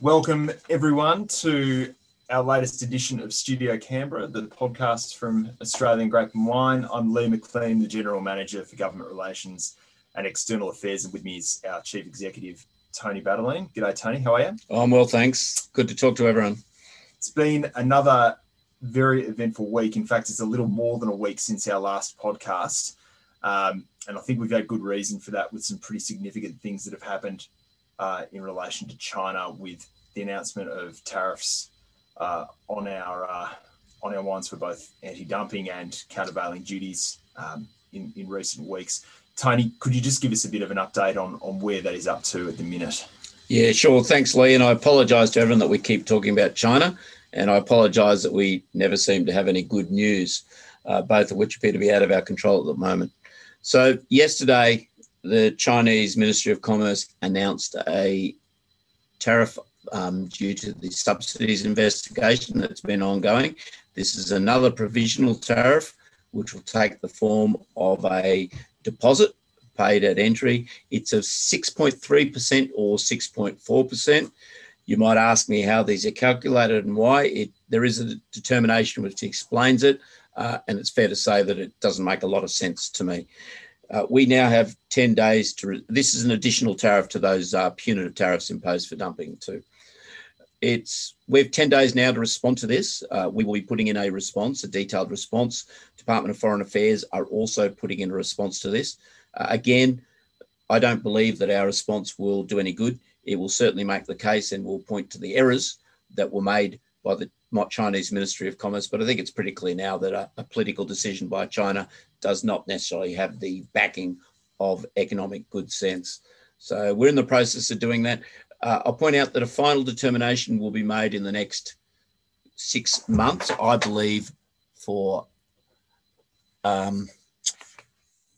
Welcome, everyone, to our latest edition of Studio Canberra, the podcast from Australian Grape and Wine. I'm Lee McLean, the General Manager for Government Relations and External Affairs, and with me is our Chief Executive, Tony Battaglene. G'day, Tony. How are you? I'm well, thanks. Good to talk to everyone. It's been another very eventful week. In fact, it's a little more than a week since our last podcast. Um, and I think we've had good reason for that with some pretty significant things that have happened uh, in relation to China with the announcement of tariffs uh, on our uh, on our wines for both anti-dumping and countervailing duties um, in, in recent weeks. Tony, could you just give us a bit of an update on, on where that is up to at the minute? Yeah, sure. Thanks, Lee. And I apologise to everyone that we keep talking about China. And I apologise that we never seem to have any good news, uh, both of which appear to be out of our control at the moment. So, yesterday, the Chinese Ministry of Commerce announced a tariff um, due to the subsidies investigation that's been ongoing. This is another provisional tariff, which will take the form of a deposit paid at entry. It's of 6.3% or 6.4%. You might ask me how these are calculated and why. It, there is a determination which explains it, uh, and it's fair to say that it doesn't make a lot of sense to me. Uh, we now have 10 days to. Re- this is an additional tariff to those uh, punitive tariffs imposed for dumping, too. It's we have 10 days now to respond to this. Uh, we will be putting in a response, a detailed response. Department of Foreign Affairs are also putting in a response to this. Uh, again, I don't believe that our response will do any good. It will certainly make the case and will point to the errors that were made by the Chinese Ministry of Commerce. But I think it's pretty clear now that a, a political decision by China does not necessarily have the backing of economic good sense. So we're in the process of doing that. Uh, I'll point out that a final determination will be made in the next six months, I believe, for um,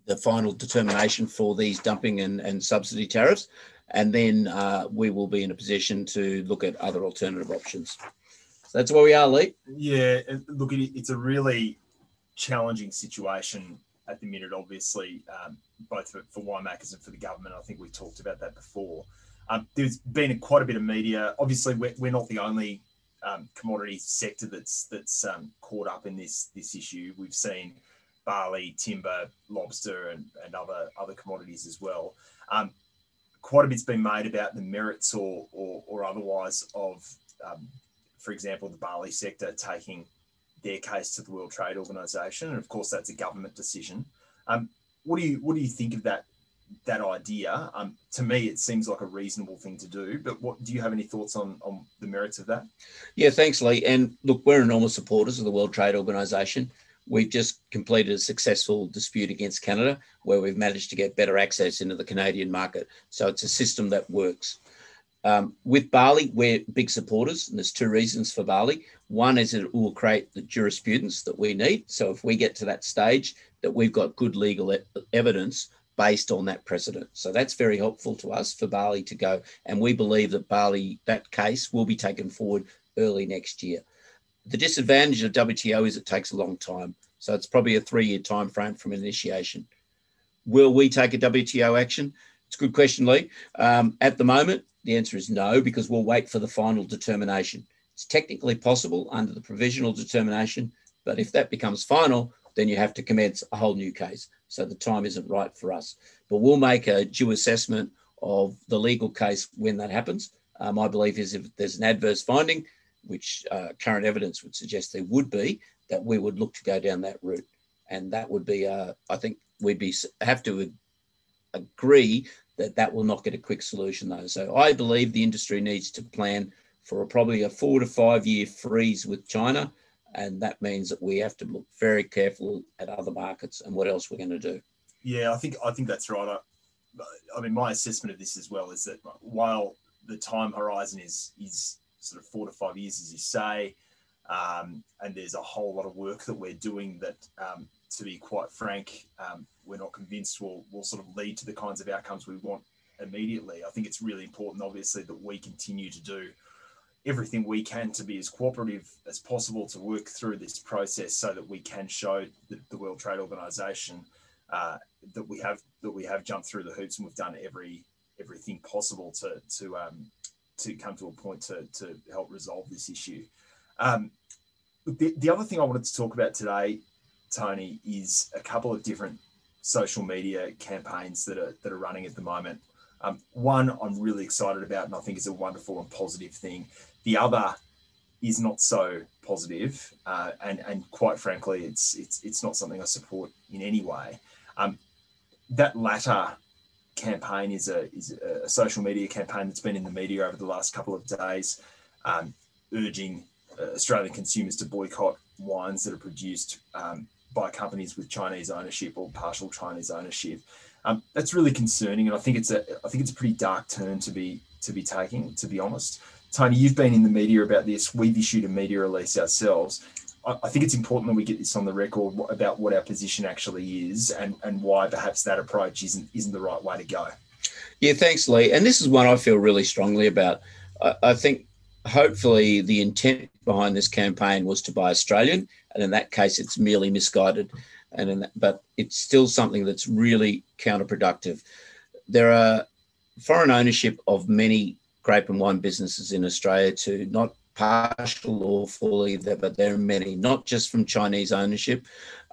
the final determination for these dumping and, and subsidy tariffs. And then uh, we will be in a position to look at other alternative options. So that's where we are, Lee. Yeah, look, it's a really challenging situation at the minute, obviously, um, both for, for winemakers and for the government. I think we talked about that before. Um, there's been quite a bit of media. Obviously, we're, we're not the only um, commodity sector that's that's um, caught up in this this issue. We've seen barley, timber, lobster, and, and other other commodities as well. Um, quite a bit's been made about the merits or or, or otherwise of, um, for example, the barley sector taking their case to the World Trade Organization, and of course that's a government decision. Um, what do you what do you think of that that idea. Um, to me, it seems like a reasonable thing to do. But what do you have any thoughts on on the merits of that? Yeah, thanks, Lee. And look, we're enormous supporters of the World Trade Organization. We've just completed a successful dispute against Canada where we've managed to get better access into the Canadian market. So it's a system that works. Um, with barley, we're big supporters, and there's two reasons for barley. One is it will create the jurisprudence that we need. So if we get to that stage, that we've got good legal e- evidence based on that precedent. So that's very helpful to us for barley to go. And we believe that barley, that case will be taken forward early next year. The disadvantage of WTO is it takes a long time. So it's probably a three year time frame from initiation. Will we take a WTO action? It's a good question, Lee. Um, at the moment, the answer is no, because we'll wait for the final determination. It's technically possible under the provisional determination, but if that becomes final, then you have to commence a whole new case. So the time isn't right for us. But we'll make a due assessment of the legal case when that happens. My belief is if there's an adverse finding, which uh, current evidence would suggest there would be, that we would look to go down that route. And that would be, uh, I think we'd be have to agree that that will not get a quick solution though. So I believe the industry needs to plan for a, probably a four to five year freeze with China and that means that we have to look very careful at other markets and what else we're going to do. Yeah, I think I think that's right. I, I mean, my assessment of this as well is that while the time horizon is is sort of four to five years, as you say, um, and there's a whole lot of work that we're doing that, um, to be quite frank, um, we're not convinced will will sort of lead to the kinds of outcomes we want immediately. I think it's really important, obviously, that we continue to do everything we can to be as cooperative as possible to work through this process so that we can show the, the World Trade Organization uh, that we have that we have jumped through the hoops and we've done every everything possible to to um, to come to a point to, to help resolve this issue. Um, the, the other thing I wanted to talk about today, Tony, is a couple of different social media campaigns that are that are running at the moment. Um, one I'm really excited about, and I think is a wonderful and positive thing. The other is not so positive, uh, and and quite frankly, it's it's it's not something I support in any way. Um, that latter campaign is a is a social media campaign that's been in the media over the last couple of days, um, urging uh, Australian consumers to boycott wines that are produced um, by companies with Chinese ownership or partial Chinese ownership. Um, that's really concerning, and I think it's a I think it's a pretty dark turn to be to be taking. To be honest, Tony, you've been in the media about this. We've issued a media release ourselves. I, think it's important that we get this on the record about what our position actually is and and why perhaps that approach isn't isn't the right way to go. Yeah, thanks, Lee. And this is one I feel really strongly about. I, I think hopefully the intent behind this campaign was to buy Australian, and in that case, it's merely misguided. And that, but it's still something that's really counterproductive. There are foreign ownership of many grape and wine businesses in Australia too, not partial or fully, but there are many, not just from Chinese ownership.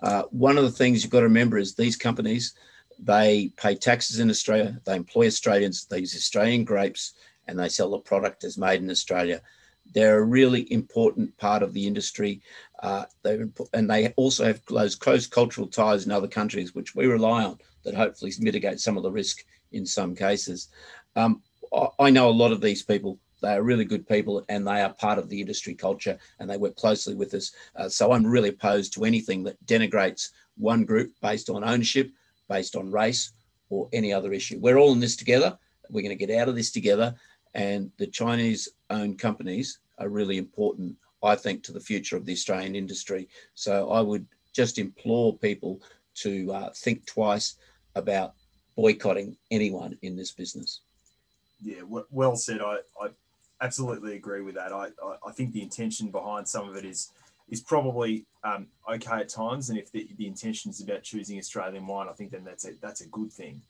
Uh, one of the things you've got to remember is these companies, they pay taxes in Australia, they employ Australians, they use Australian grapes, and they sell the product as made in Australia. They're a really important part of the industry. Uh, and they also have those close cultural ties in other countries, which we rely on, that hopefully mitigate some of the risk in some cases. Um, I know a lot of these people. They are really good people and they are part of the industry culture and they work closely with us. Uh, so I'm really opposed to anything that denigrates one group based on ownership, based on race, or any other issue. We're all in this together. We're going to get out of this together. And the Chinese owned companies are really important, I think, to the future of the Australian industry. So I would just implore people to uh, think twice about boycotting anyone in this business. Yeah, well said. I, I absolutely agree with that. I, I think the intention behind some of it is is probably um, okay at times, and if the, the intention is about choosing Australian wine, I think then that's a that's a good thing.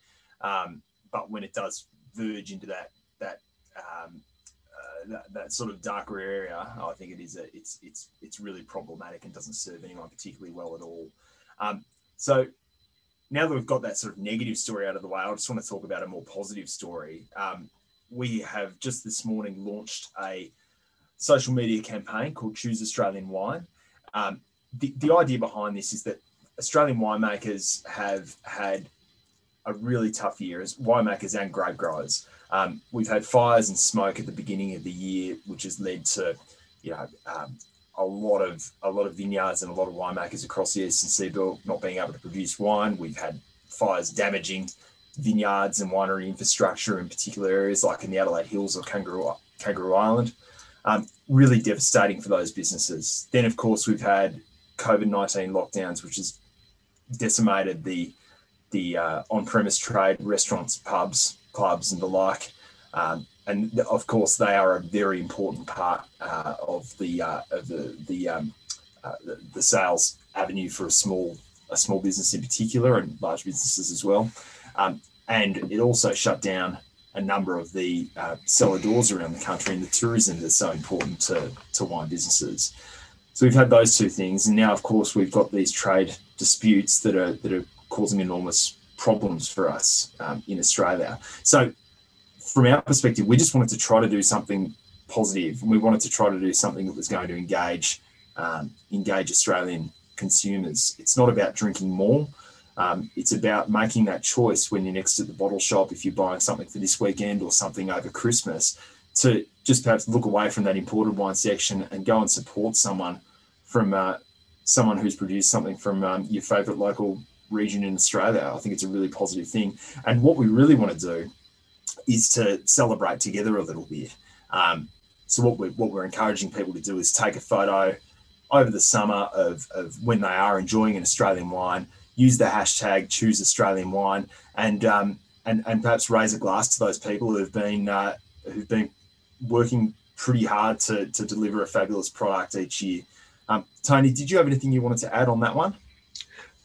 Um, but when it does verge into that that um, uh, that, that, sort of darker area, I think it is a it's it's it's really problematic and doesn't serve anyone particularly well at all. Um, so now that we've got that sort of negative story out of the way, I just want to talk about a more positive story. Um, we have just this morning launched a social media campaign called Choose Australian Wine. Um, the, the idea behind this is that Australian winemakers have had a really tough year as winemakers and grape growers. Um, we've had fires and smoke at the beginning of the year, which has led to, you know, um, a lot of a lot of vineyards and a lot of winemakers across the eastern seaboard not being able to produce wine. We've had fires damaging vineyards and winery infrastructure in particular areas like in the Adelaide Hills or Kangaroo, Kangaroo Island. Um, really devastating for those businesses. Then, of course, we've had COVID 19 lockdowns, which has decimated the, the uh, on premise trade, restaurants, pubs, clubs, and the like. Um, and of course, they are a very important part uh, of the uh, of the the, um, uh, the, the sales avenue for a small a small business in particular, and large businesses as well. Um, and it also shut down a number of the uh, cellar doors around the country and the tourism that's so important to, to wine businesses. So we've had those two things, and now, of course, we've got these trade disputes that are that are causing enormous problems for us um, in Australia. So, from our perspective, we just wanted to try to do something positive, we wanted to try to do something that was going to engage um, engage Australian consumers. It's not about drinking more. Um, it's about making that choice when you're next to the bottle shop, if you're buying something for this weekend or something over Christmas, to just perhaps look away from that imported wine section and go and support someone from uh, someone who's produced something from um, your favourite local region in Australia. I think it's a really positive thing. And what we really want to do is to celebrate together a little bit. Um, so what we're, what we're encouraging people to do is take a photo over the summer of, of when they are enjoying an Australian wine use the hashtag choose Australian wine and um, and and perhaps raise a glass to those people who've been uh, who've been working pretty hard to to deliver a fabulous product each year. Um, Tony, did you have anything you wanted to add on that one?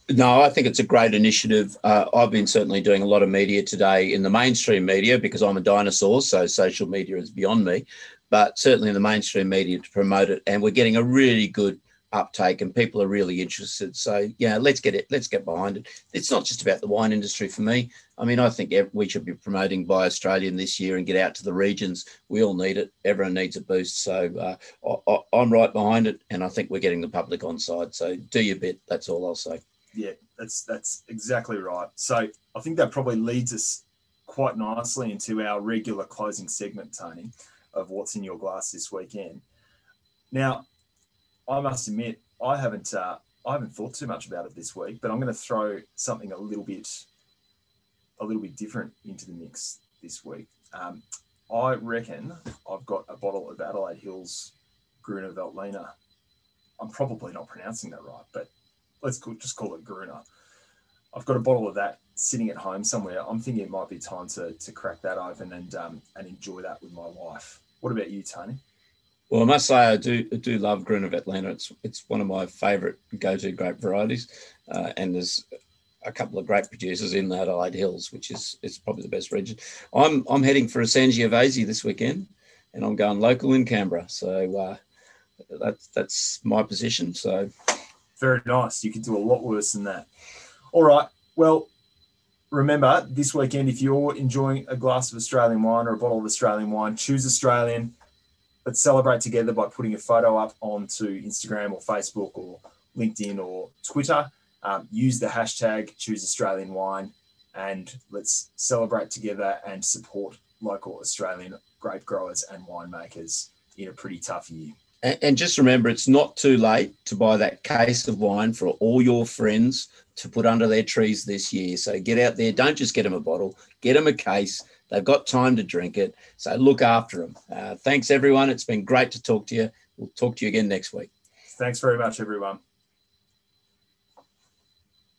No, I think it's a great initiative. Uh, I've been certainly doing a lot of media today in the mainstream media because I'm a dinosaur, so social media is beyond me. But certainly in the mainstream media to promote it, and we're getting a really good uptake and people are really interested. So yeah, let's get it. Let's get behind it. It's not just about the wine industry for me. I mean, I think we should be promoting Buy Australian this year and get out to the regions. We all need it. Everyone needs a boost. So uh, I, am right behind it, and I think we're getting the public on side. So do your bit. That's all I'll say. Yeah, that's that's exactly right. So I think that probably leads us quite nicely into our regular closing segment, Tony, of what's in your glass this weekend. Now, I must admit, I haven't uh, I haven't thought too much about it this week, but I'm going to throw something a little bit a little bit different into the mix this week. Um, I reckon I've got a bottle of Adelaide Hills Gruner Veltliner. I'm probably not pronouncing that right, but let's call, just call it Gruner. I've got a bottle of that sitting at home somewhere. I'm thinking it might be time to, to crack that open and um, and enjoy that with my wife. What about you, Tony? Well, I must say I do I do love Gruner Veltliner. It's it's one of my favourite go-to grape varieties, uh, and there's a couple of great producers in the Adelaide Hills, which is it's probably the best region. I'm I'm heading for a Sangiovese this weekend, and I'm going local in Canberra. So uh, that's that's my position. So very nice. You could do a lot worse than that. All right. Well, remember this weekend if you're enjoying a glass of Australian wine or a bottle of Australian wine, choose Australian let's celebrate together by putting a photo up onto Instagram or Facebook or LinkedIn or Twitter. Um, use the hashtag choose Australian wine and let's celebrate together and support local Australian grape growers and winemakers in a pretty tough year. And, and just remember, it's not too late to buy that case of wine for all your friends to put under their trees this year. So get out there, don't just get them a bottle, get them a case They've got time to drink it. So look after them. Uh, thanks, everyone. It's been great to talk to you. We'll talk to you again next week. Thanks very much, everyone.